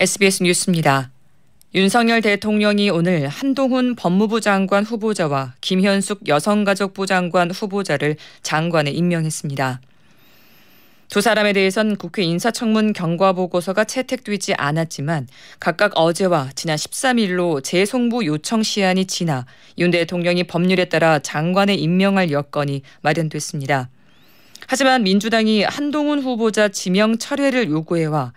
SBS 뉴스입니다. 윤석열 대통령이 오늘 한동훈 법무부 장관 후보자와 김현숙 여성가족부 장관 후보자를 장관에 임명했습니다. 두 사람에 대해선 국회 인사청문 경과보고서가 채택되지 않았지만 각각 어제와 지난 13일로 재송부 요청 시한이 지나 윤 대통령이 법률에 따라 장관에 임명할 여건이 마련됐습니다. 하지만 민주당이 한동훈 후보자 지명 철회를 요구해와